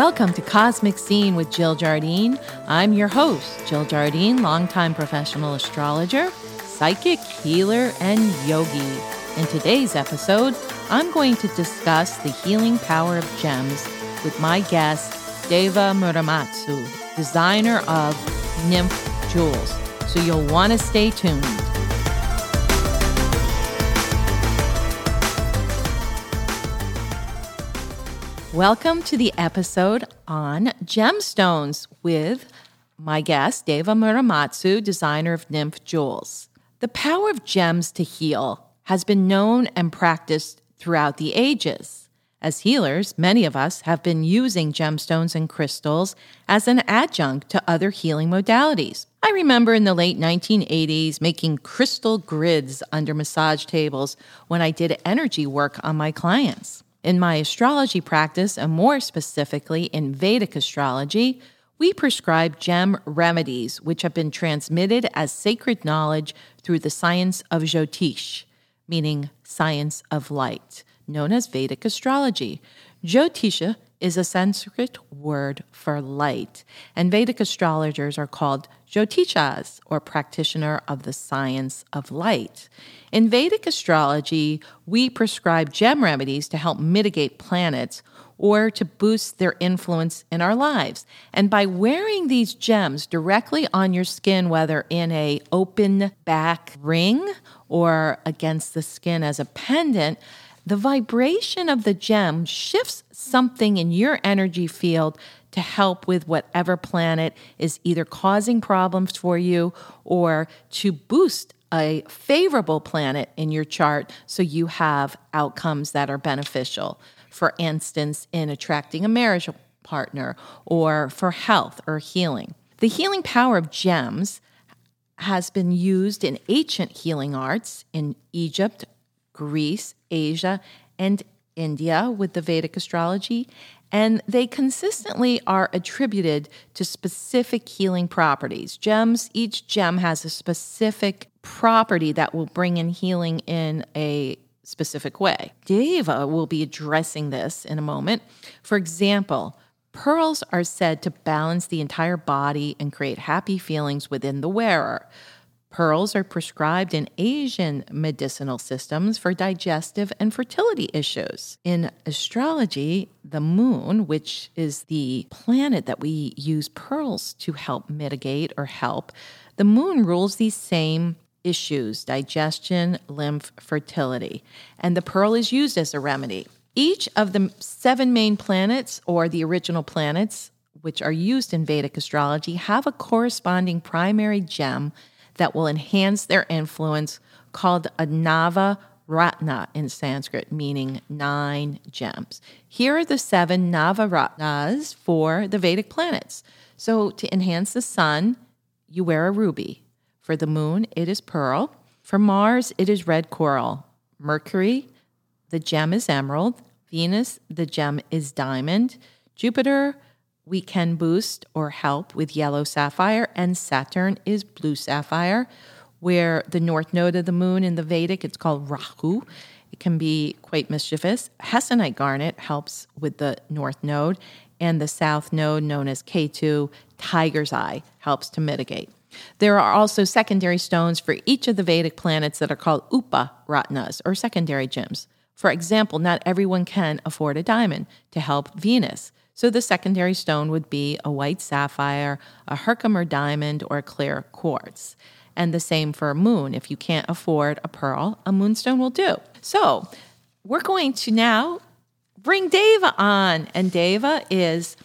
Welcome to Cosmic Scene with Jill Jardine. I'm your host, Jill Jardine, longtime professional astrologer, psychic, healer, and yogi. In today's episode, I'm going to discuss the healing power of gems with my guest, Deva Muramatsu, designer of Nymph Jewels. So you'll want to stay tuned. Welcome to the episode on gemstones with my guest, Deva Muramatsu, designer of Nymph Jewels. The power of gems to heal has been known and practiced throughout the ages. As healers, many of us have been using gemstones and crystals as an adjunct to other healing modalities. I remember in the late 1980s making crystal grids under massage tables when I did energy work on my clients. In my astrology practice, and more specifically in Vedic astrology, we prescribe gem remedies which have been transmitted as sacred knowledge through the science of Jyotish, meaning science of light, known as Vedic astrology. Jyotisha is a Sanskrit word for light, and Vedic astrologers are called Jyotishas, or practitioner of the science of light. In Vedic astrology, we prescribe gem remedies to help mitigate planets or to boost their influence in our lives. And by wearing these gems directly on your skin, whether in a open back ring or against the skin as a pendant, the vibration of the gem shifts something in your energy field to help with whatever planet is either causing problems for you or to boost a favorable planet in your chart so you have outcomes that are beneficial. For instance, in attracting a marriage partner or for health or healing. The healing power of gems has been used in ancient healing arts in Egypt, Greece, Asia, and India with the Vedic astrology, and they consistently are attributed to specific healing properties. Gems, each gem has a specific property that will bring in healing in a specific way. Deva will be addressing this in a moment. For example, pearls are said to balance the entire body and create happy feelings within the wearer. Pearls are prescribed in Asian medicinal systems for digestive and fertility issues. In astrology, the moon, which is the planet that we use pearls to help mitigate or help, the moon rules these same issues digestion, lymph, fertility. And the pearl is used as a remedy. Each of the seven main planets, or the original planets, which are used in Vedic astrology, have a corresponding primary gem that will enhance their influence called a Nava Ratna in Sanskrit, meaning nine gems. Here are the seven Navaratnas for the Vedic planets. So, to enhance the sun, you wear a ruby. For the moon, it is pearl. For Mars, it is red coral. Mercury, the gem is emerald. Venus, the gem is diamond. Jupiter, we can boost or help with yellow sapphire, and Saturn is blue sapphire, where the north node of the moon in the Vedic, it's called Rahu. It can be quite mischievous. Hessonite garnet helps with the north node, and the south node, known as Ketu, tiger's eye, helps to mitigate. There are also secondary stones for each of the Vedic planets that are called Upa Ratnas, or secondary gems. For example, not everyone can afford a diamond to help Venus. So the secondary stone would be a white sapphire, a Herkimer diamond, or a clear quartz. And the same for a moon. If you can't afford a pearl, a moonstone will do. So we're going to now bring Deva on. And Deva is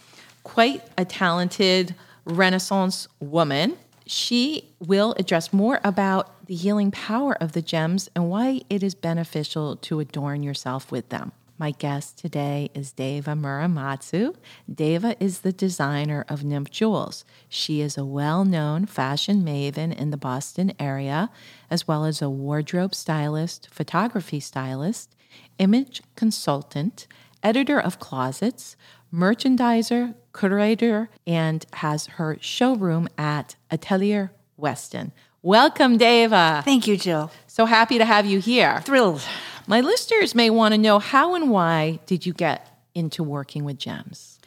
quite a talented Renaissance woman she will address more about the healing power of the gems and why it is beneficial to adorn yourself with them. My guest today is Deva Muramatsu. Deva is the designer of Nymph Jewels. She is a well known fashion maven in the Boston area, as well as a wardrobe stylist, photography stylist, image consultant, editor of closets, merchandiser, curator, and has her showroom at Atelier Weston. Welcome, Deva. Thank you, Jill. So happy to have you here. Thrilled. My listeners may want to know how and why did you get into working with gems?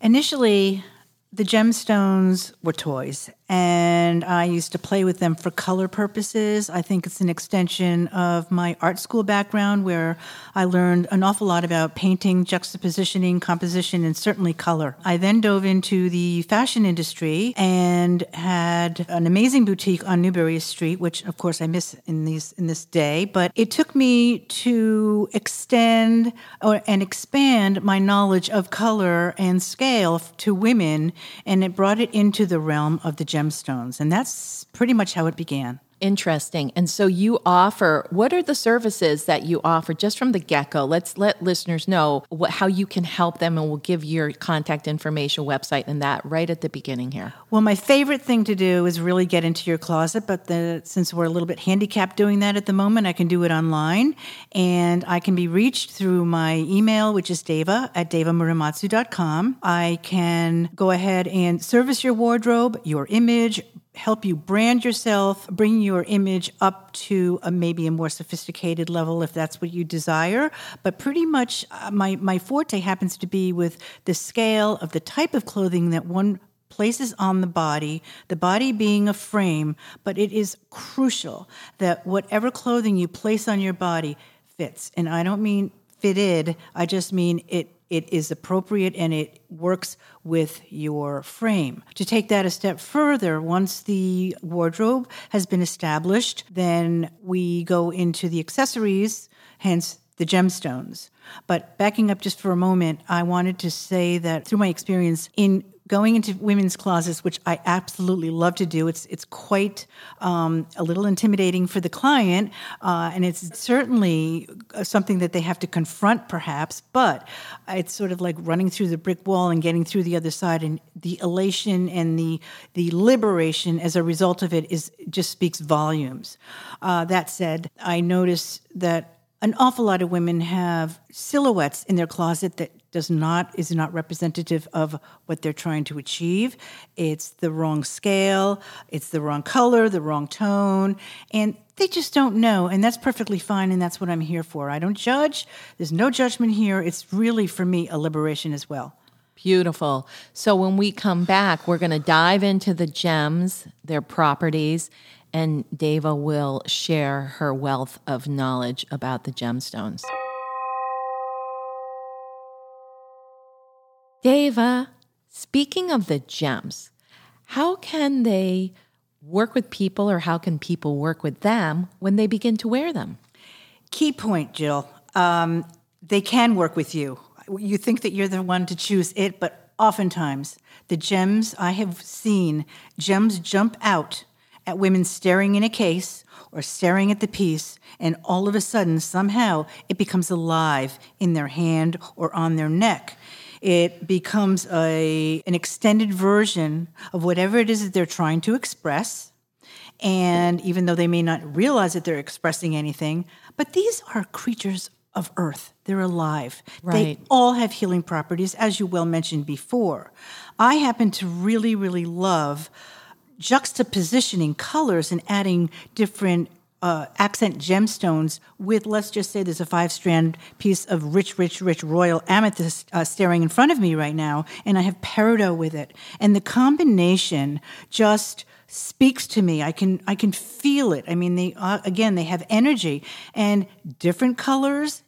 Initially, the gemstones were toys, and I used to play with them for color purposes. I think it's an extension of my art school background where I learned an awful lot about painting, juxtapositioning, composition, and certainly color. I then dove into the fashion industry and had an amazing boutique on Newbury Street, which of course I miss in these in this day. But it took me to extend or, and expand my knowledge of color and scale to women, and it brought it into the realm of the gemstones. And that's pretty much how it began. Interesting. And so you offer, what are the services that you offer just from the get go? Let's let listeners know what, how you can help them, and we'll give your contact information, website, and that right at the beginning here. Well, my favorite thing to do is really get into your closet, but the, since we're a little bit handicapped doing that at the moment, I can do it online. And I can be reached through my email, which is deva at devamuramatsu.com. I can go ahead and service your wardrobe, your image, help you brand yourself, bring your image up to a, maybe a more sophisticated level if that's what you desire. But pretty much uh, my, my forte happens to be with the scale of the type of clothing that one places on the body, the body being a frame, but it is crucial that whatever clothing you place on your body fits. And I don't mean fitted, I just mean it it is appropriate and it works with your frame. To take that a step further, once the wardrobe has been established, then we go into the accessories, hence the gemstones. But backing up just for a moment, I wanted to say that through my experience in going into women's closets, which I absolutely love to do. It's it's quite um, a little intimidating for the client, uh, and it's certainly uh, something that they have to confront, perhaps. But it's sort of like running through the brick wall and getting through the other side, and the elation and the the liberation as a result of it is just speaks volumes. Uh, that said, I notice that an awful lot of women have silhouettes in their closet that does not is not representative of what they're trying to achieve. It's the wrong scale, it's the wrong color, the wrong tone, and they just don't know and that's perfectly fine and that's what I'm here for. I don't judge. There's no judgment here. It's really for me a liberation as well. Beautiful. So when we come back, we're going to dive into the gems, their properties, and Deva will share her wealth of knowledge about the gemstones. Deva, speaking of the gems, how can they work with people or how can people work with them when they begin to wear them? Key point, Jill. Um, they can work with you. You think that you're the one to choose it, but oftentimes the gems I have seen, gems jump out at women staring in a case or staring at the piece, and all of a sudden, somehow, it becomes alive in their hand or on their neck. It becomes a, an extended version of whatever it is that they're trying to express. And even though they may not realize that they're expressing anything, but these are creatures of earth. They're alive. Right. They all have healing properties, as you well mentioned before. I happen to really, really love juxtapositioning colors and adding different uh, accent gemstones with, let's just say, there's a five strand piece of rich, rich, rich royal amethyst uh, staring in front of me right now, and I have peridot with it. And the combination just speaks to me. I can I can feel it. I mean, they uh, again they have energy and different colors.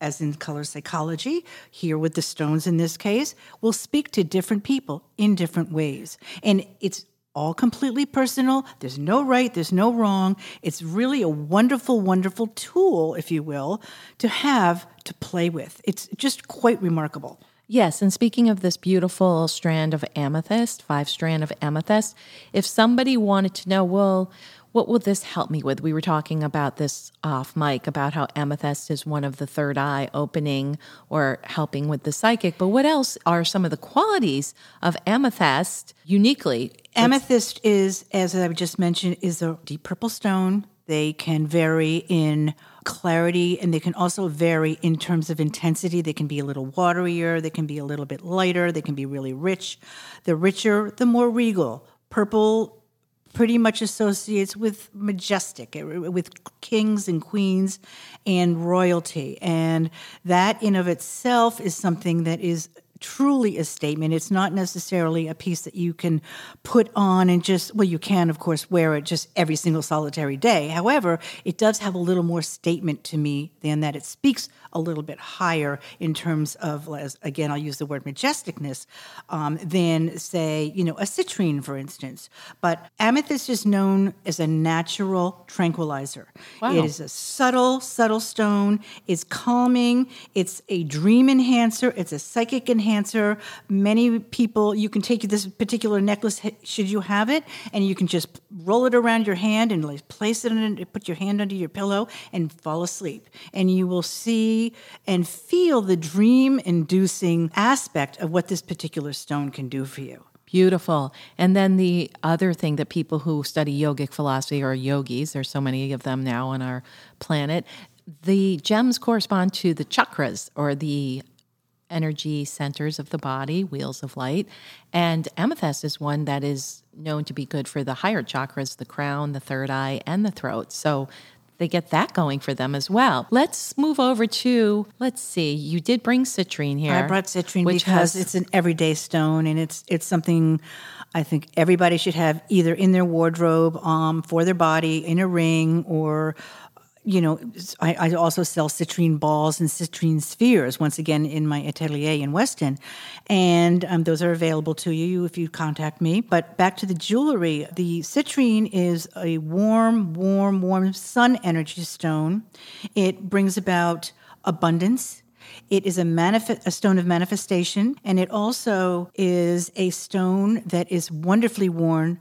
As in color psychology, here with the stones in this case, will speak to different people in different ways. And it's all completely personal. There's no right, there's no wrong. It's really a wonderful, wonderful tool, if you will, to have to play with. It's just quite remarkable. Yes, and speaking of this beautiful strand of amethyst, five strand of amethyst, if somebody wanted to know, well, what will this help me with? We were talking about this off mic about how amethyst is one of the third eye opening or helping with the psychic. But what else are some of the qualities of amethyst uniquely? Amethyst is, as I just mentioned, is a deep purple stone. They can vary in clarity and they can also vary in terms of intensity. They can be a little waterier, they can be a little bit lighter, they can be really rich. The richer, the more regal. Purple pretty much associates with majestic, eh, with kings and queens and royalty. And that in of itself is something that is truly a statement. It's not necessarily a piece that you can put on and just, well, you can, of course, wear it just every single solitary day. However, it does have a little more statement to me than that. It speaks a little bit higher in terms of, as, again, I'll use the word majesticness, um, than, say, you know, a citrine, for instance. But amethyst is known as a natural tranquilizer. Wow. It is a subtle, subtle stone. It's calming. It's a dream enhancer. It's a psychic enhancer. Many people, you can take this particular necklace, should you have it, and you can just roll it around your hand and place it in, put your hand under your pillow and fall asleep. And you will see and feel the dream inducing aspect of what this particular stone can do for you. Beautiful. And then the other thing that people who study yogic philosophy or yogis, there's so many of them now on our planet, the gems correspond to the chakras or the energy centers of the body, wheels of light. And amethyst is one that is known to be good for the higher chakras, the crown, the third eye, and the throat. So they get that going for them as well. Let's move over to, let's see, you did bring citrine here. I brought citrine because has, it's an everyday stone and it's it's something I think everybody should have either in their wardrobe um, for their body, in a ring, or you know, I, I, also sell citrine balls and citrine spheres, once again, in my atelier in Weston. And um, those are available to you if you contact me. But back to the jewelry, the citrine is a warm, warm, warm sun energy stone. It brings about abundance. It is a, a stone of manifestation, and it also is a stone that is wonderfully worn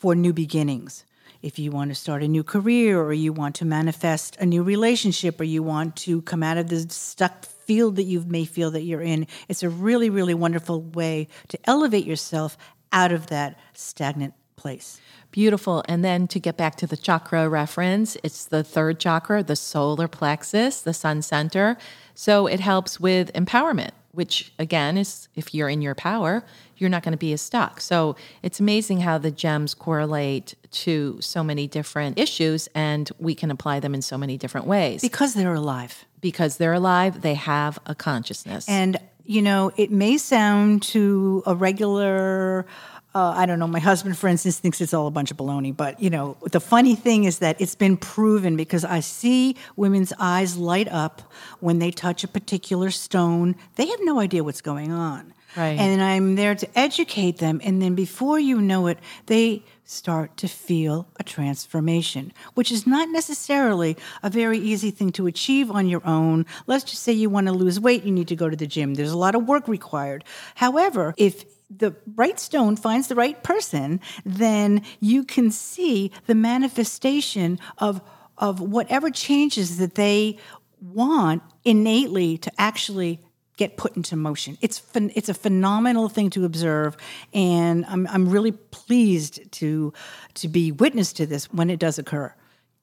for new beginnings if you want to start a new career or you want to manifest a new relationship or you want to come out of the stuck field that you may feel that you're in, it's a really, really wonderful way to elevate yourself out of that stagnant place. Beautiful. And then to get back to the chakra reference, it's the third chakra, the solar plexus, the sun center. So it helps with empowerment, which again is if you're in your power, you're not going to be as stuck. So it's amazing how the gems correlate to so many different issues and we can apply them in so many different ways. Because they're alive. Because they're alive, they have a consciousness. And, you know, it may sound to a regular. Uh, I don't know. My husband, for instance, thinks it's all a bunch of baloney. But, you know, the funny thing is that it's been proven because I see women's eyes light up when they touch a particular stone. They have no idea what's going on. Right. And I'm there to educate them. And then before you know it, they start to feel a transformation, which is not necessarily a very easy thing to achieve on your own. Let's just say you want to lose weight, you need to go to the gym. There's a lot of work required. However, if the right stone finds the right person, then you can see the manifestation of of whatever changes that they want innately to actually get put into motion. It's it's a phenomenal thing to observe, and I'm I'm really pleased to to be witness to this when it does occur.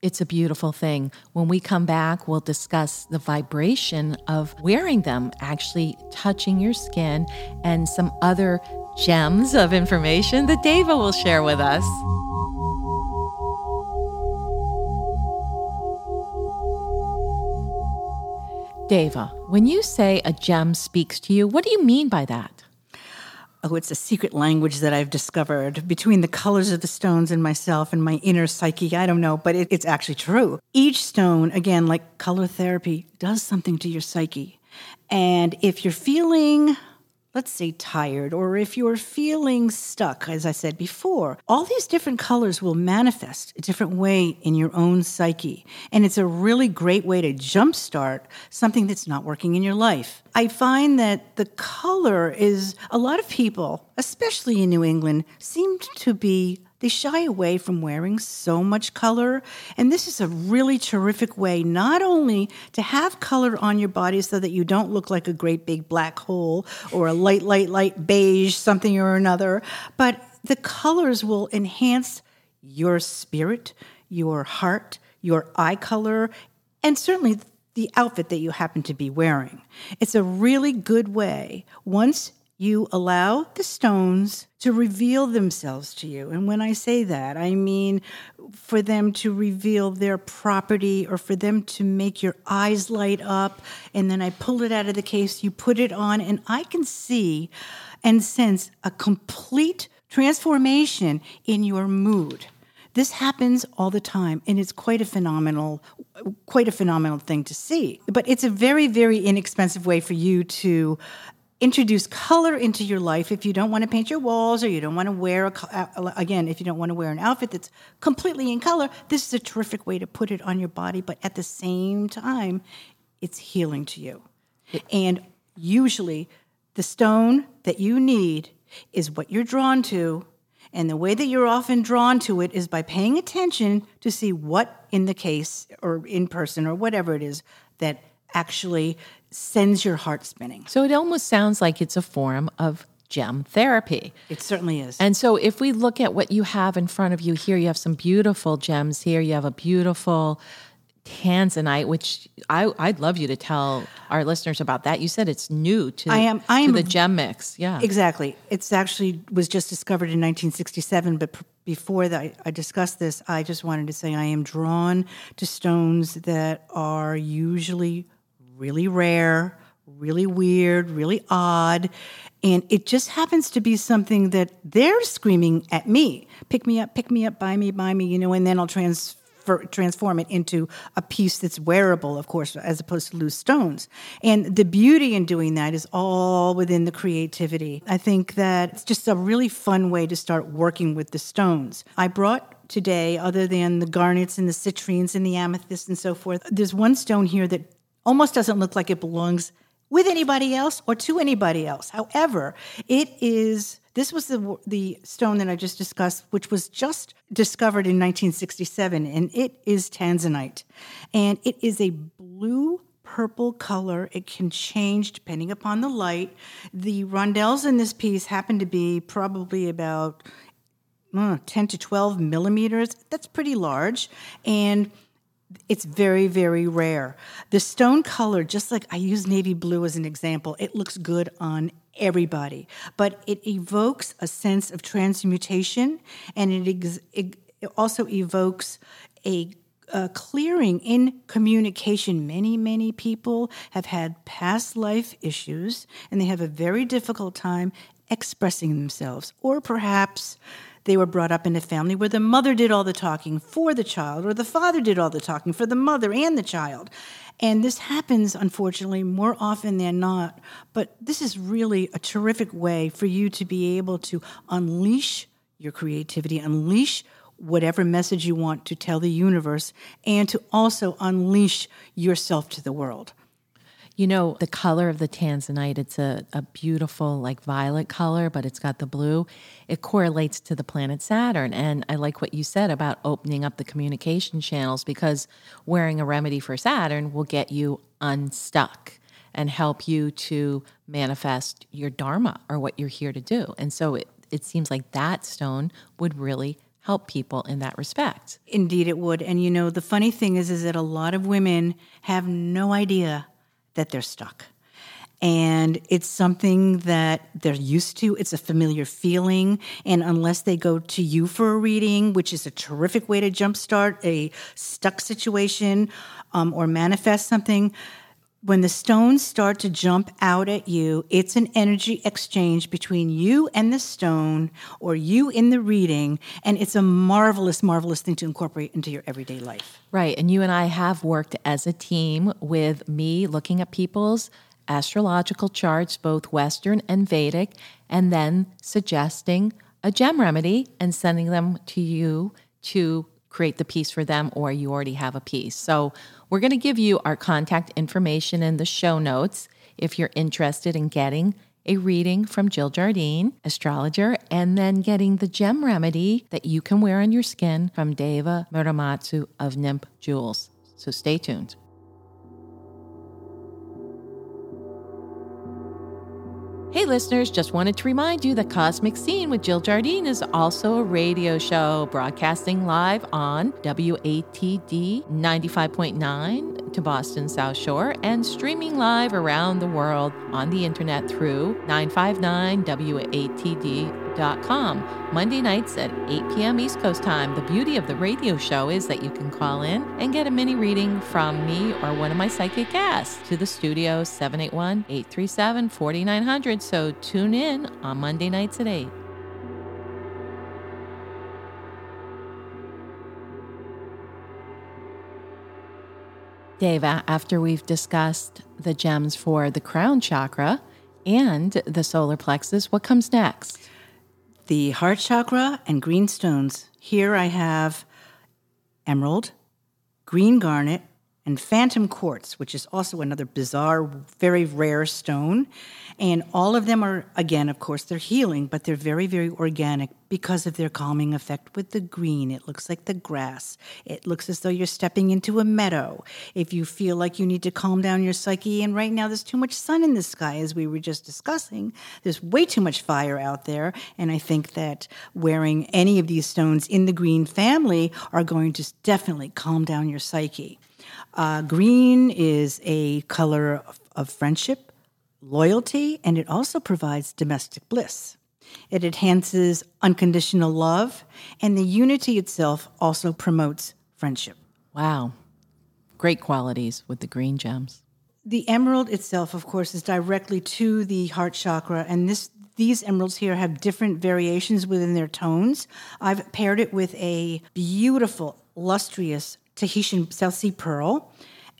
It's a beautiful thing. When we come back, we'll discuss the vibration of wearing them, actually touching your skin, and some other gems of information that Deva will share with us. Deva, when you say a gem speaks to you, what do you mean by that? Oh, it's a secret language that I've discovered between the colors of the stones and myself and my inner psyche. I don't know, but it, it's actually true. Each stone, again, like color therapy, does something to your psyche. And if you're feeling let's say tired, or if you're feeling stuck, as I said before, all these different colors will manifest a different way in your own psyche. And it's a really great way to jumpstart something that's not working in your life. I find that the color is a lot of people, especially in New England, seem to be they shy away from wearing so much color. And this is a really terrific way not only to have color on your body so that you don't look like a great big black hole or a light, light, light beige, something or another, but the colors will enhance your spirit, your heart, your eye color, and certainly the outfit that you happen to be wearing. It's a really good way, once you allow the stones to reveal themselves to you. And when I say that, I mean for them to reveal their property or for them to make your eyes light up. And then I pull it out of the case, you put it on, and I can see and sense a complete transformation in your mood. This happens all the time, and it's quite a phenomenal, quite a phenomenal thing to see. But it's a very, very inexpensive way for you to introduce color into your life if you don't want to paint your walls or you don't want to wear a again if you don't want to wear an outfit that's completely in color this is a terrific way to put it on your body but at the same time it's healing to you. And usually the stone that you need is what you're drawn to and the way that you're often drawn to it is by paying attention to see what in the case or in person or whatever it is that actually sends your heart spinning. So it almost sounds like it's a form of gem therapy. It certainly is. And so if we look at what you have in front of you here, you have some beautiful gems here. You have a beautiful tanzanite, which I, would love you to tell our listeners about that. You said it's new to, I am, I am, the gem mix. Yeah. Exactly. It's actually was just discovered in 1967, but pr- before that I, I discussed this, I just wanted to say I am drawn to stones that are usually really rare, really weird, really odd. And it just happens to be something that they're screaming at me pick me up, pick me up, buy me, buy me, you know, and then I'll transfer transform it into a piece that's wearable, of course, as opposed to loose stones. And the beauty in doing that is all within the creativity. I think that it's just a really fun way to start working with the stones. I brought today, other than the garnets and the citrines and the amethyst and so forth, there's one stone here that almost doesn't look like it belongs with anybody else or to anybody else. However, it is this was the the stone that I just discussed, which was just discovered in 1967, and it is tanzanite, and it is a blue purple color. It can change depending upon the light. The rondelles in this piece happen to be probably about uh, 10 to 12 millimeters. That's pretty large, and it's very, very rare. The stone color, just like I use navy blue as an example, it looks good on everybody, but it evokes a sense of transmutation and it, ex- it also evokes a a clearing in communication. Many, many people have had past life issues and they have a very difficult time expressing themselves, or perhaps they were brought up in a family where the mother did all the talking for the child, or the father did all the talking for the mother and the child. And this happens, unfortunately, more often than not. But this is really a terrific way for you to be able to unleash your creativity, unleash whatever message you want to tell the universe, and to also unleash yourself to the world. You know, the color of the tanzanite, it's a, a beautiful, like violet color, but it's got the blue. It correlates to the planet Saturn. And I like what you said about opening up the communication channels because wearing a remedy for Saturn will get you unstuck and help you to manifest your Dharma or what you're here to do. And so it, it seems like that stone would really help people in that respect. Indeed, it would. And you know, the funny thing is, is that a lot of women have no idea that they're stuck. And it's something that they're used to. It's a familiar feeling. And unless they go to you for a reading, which is a terrific way to jumpstart a stuck situation um, or manifest something, when the stones start to jump out at you, it's an energy exchange between you and the stone or you in the reading. And it's a marvelous, marvelous thing to incorporate into your everyday life. Right. And you and I have worked as a team with me looking at people's astrological charts, both Western and Vedic, and then suggesting a gem remedy and sending them to you to create the piece for them, or you already have a piece. So we're going to give you our contact information in the show notes if you're interested in getting a reading from Jill Jardine, astrologer, and then getting the gem remedy that you can wear on your skin from Deva Muramatsu of Nymph Jewels. So stay tuned. Hey, listeners, just wanted to remind you that Cosmic Scene with Jill Jardine is also a radio show broadcasting live on WATD 95.9 to Boston South Shore and streaming live around the world on the internet through 959watd.com. Monday nights at 8 p.m. East Coast time. The beauty of the radio show is that you can call in and get a mini reading from me or one of my psychic guests to the studio 781 837 4900. So tune in on Monday nights at 8. Dave, after we've discussed the gems for the crown chakra and the solar plexus, what comes next? The heart chakra and green stones. Here I have emerald, green garnet, and phantom quartz, which is also another bizarre, very rare stone. And all of them are, again, of course, they're healing, but they're very, very organic because of their calming effect with the green. It looks like the grass. It looks as though you're stepping into a meadow. If you feel like you need to calm down your psyche, and right now there's too much sun in the sky, as we were just discussing, there's way too much fire out there. And I think that wearing any of these stones in the green family are going to definitely calm down your psyche. Uh, green is a color of, of friendship, loyalty, and it also provides domestic bliss. It enhances unconditional love, and the unity itself also promotes friendship. Wow. Great qualities with the green gems. The emerald itself, of course, is directly to the heart chakra, and this these emeralds here have different variations within their tones. I've paired it with a beautiful, lustrous Tahitian South Sea pearl,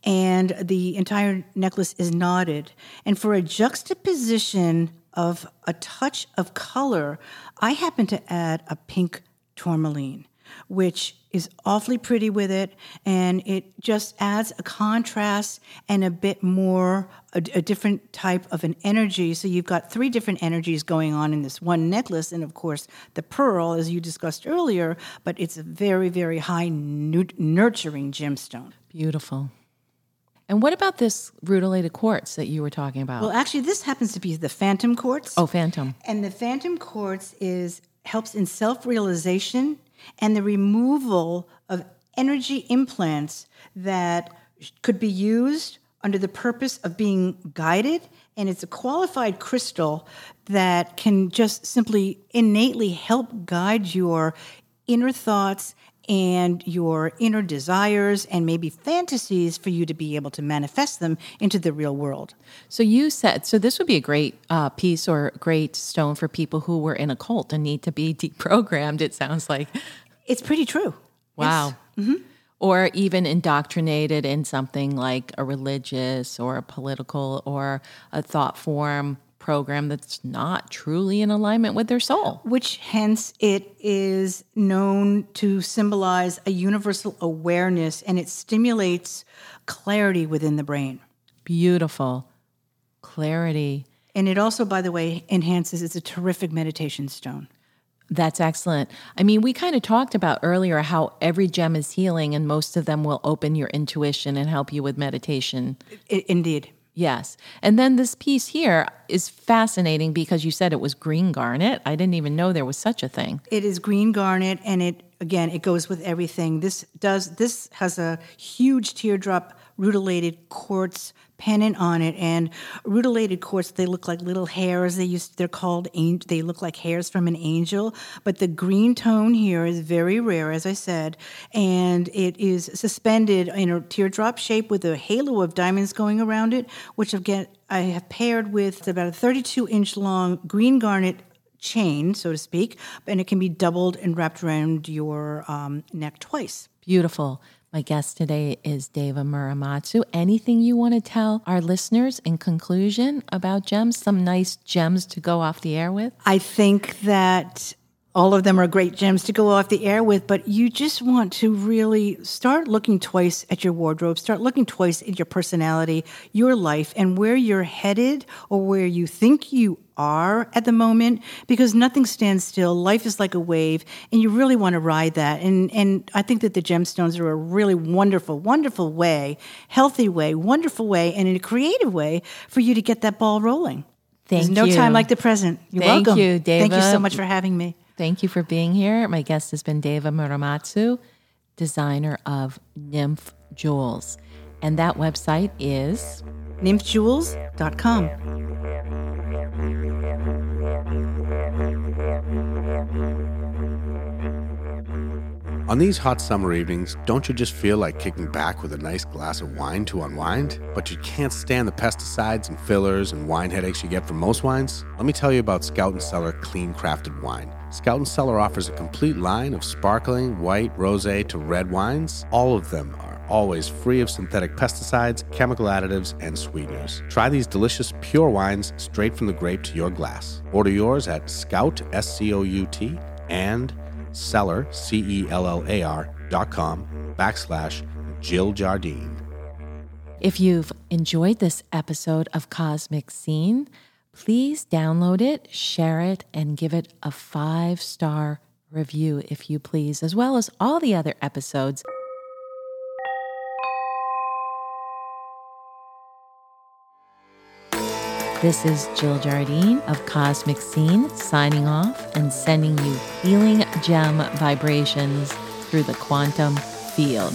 and the entire necklace is knotted. And for a juxtaposition of a touch of color, I happen to add a pink tourmaline, which is awfully pretty with it, and it just adds a contrast and a bit more, a, a, different type of an energy. So you've got three different energies going on in this one necklace, and of course, the pearl, as you discussed earlier, but it's a very, very high nurturing gemstone. Beautiful. And what about this rutilated quartz that you were talking about? Well, actually, this happens to be the phantom quartz. Oh, phantom. And the phantom quartz is helps in self-realization and the removal of energy implants that could be used under the purpose of being guided. And it's a qualified crystal that can just simply innately help guide your inner thoughts and your inner desires and maybe fantasies for you to be able to manifest them into the real world. So you said, so this would be a great uh, piece or great stone for people who were in a cult and need to be deprogrammed, it sounds like. It's pretty true. Wow. Yes. Mm-hmm. Or even indoctrinated in something like a religious or a political or a thought form program that's not truly in alignment with their soul. Which hence it is known to symbolize a universal awareness and it stimulates clarity within the brain. Beautiful. Clarity. And it also, by the way, enhances, it's a terrific meditation stone. That's excellent. I mean, we kind of talked about earlier how every gem is healing and most of them will open your intuition and help you with meditation. Indeed. Yes. And then this piece here is fascinating because you said it was green garnet. I didn't even know there was such a thing. It is green garnet and it again it goes with everything. This does this has a huge teardrop rutilated quartz pennant on it and rutilated quartz they look like little hairs they used they're called they look like hairs from an angel but the green tone here is very rare as i said and it is suspended in a teardrop shape with a halo of diamonds going around it which again i have paired with about a 32 inch long green garnet chain, so to speak, and it can be doubled and wrapped around your um, neck twice. Beautiful. My guest today is Deva Muramatsu. Anything you want to tell our listeners in conclusion about gems? Some nice gems to go off the air with? I think that all of them are great gems to go off the air with, but you just want to really start looking twice at your wardrobe, start looking twice at your personality, your life, and where you're headed or where you think you are at the moment because nothing stands still. Life is like a wave, and you really want to ride that. And and I think that the gemstones are a really wonderful, wonderful way, healthy way, wonderful way, and in a creative way for you to get that ball rolling. Thank There's no you. time like the present. You're Thank welcome. you, Deva. Thank you so much for having me. Thank you for being here. My guest has been Deva Muramatsu, designer of Nymph Jewels. And that website is nymphjewels.com. On these hot summer evenings, don't you just feel like kicking back with a nice glass of wine to unwind? But you can't stand the pesticides and fillers and wine headaches you get from most wines? Let me tell you about Scout and Cellar Clean Crafted Wine. Scout and Cellar offers a complete line of sparkling, white, rosé to red wines. All of them are always free of synthetic pesticides, chemical additives, and sweeteners. Try these delicious pure wines straight from the grape to your glass. Order yours at Scout, S C O U T, and cellar, C E L L A R, dot com backslash Jill Jardine. If you've enjoyed this episode of Cosmic Scene, please download it, share it, and give it a five star review if you please, as well as all the other episodes. This is Jill Jardine of Cosmic Scene signing off and sending you healing gem vibrations through the quantum field.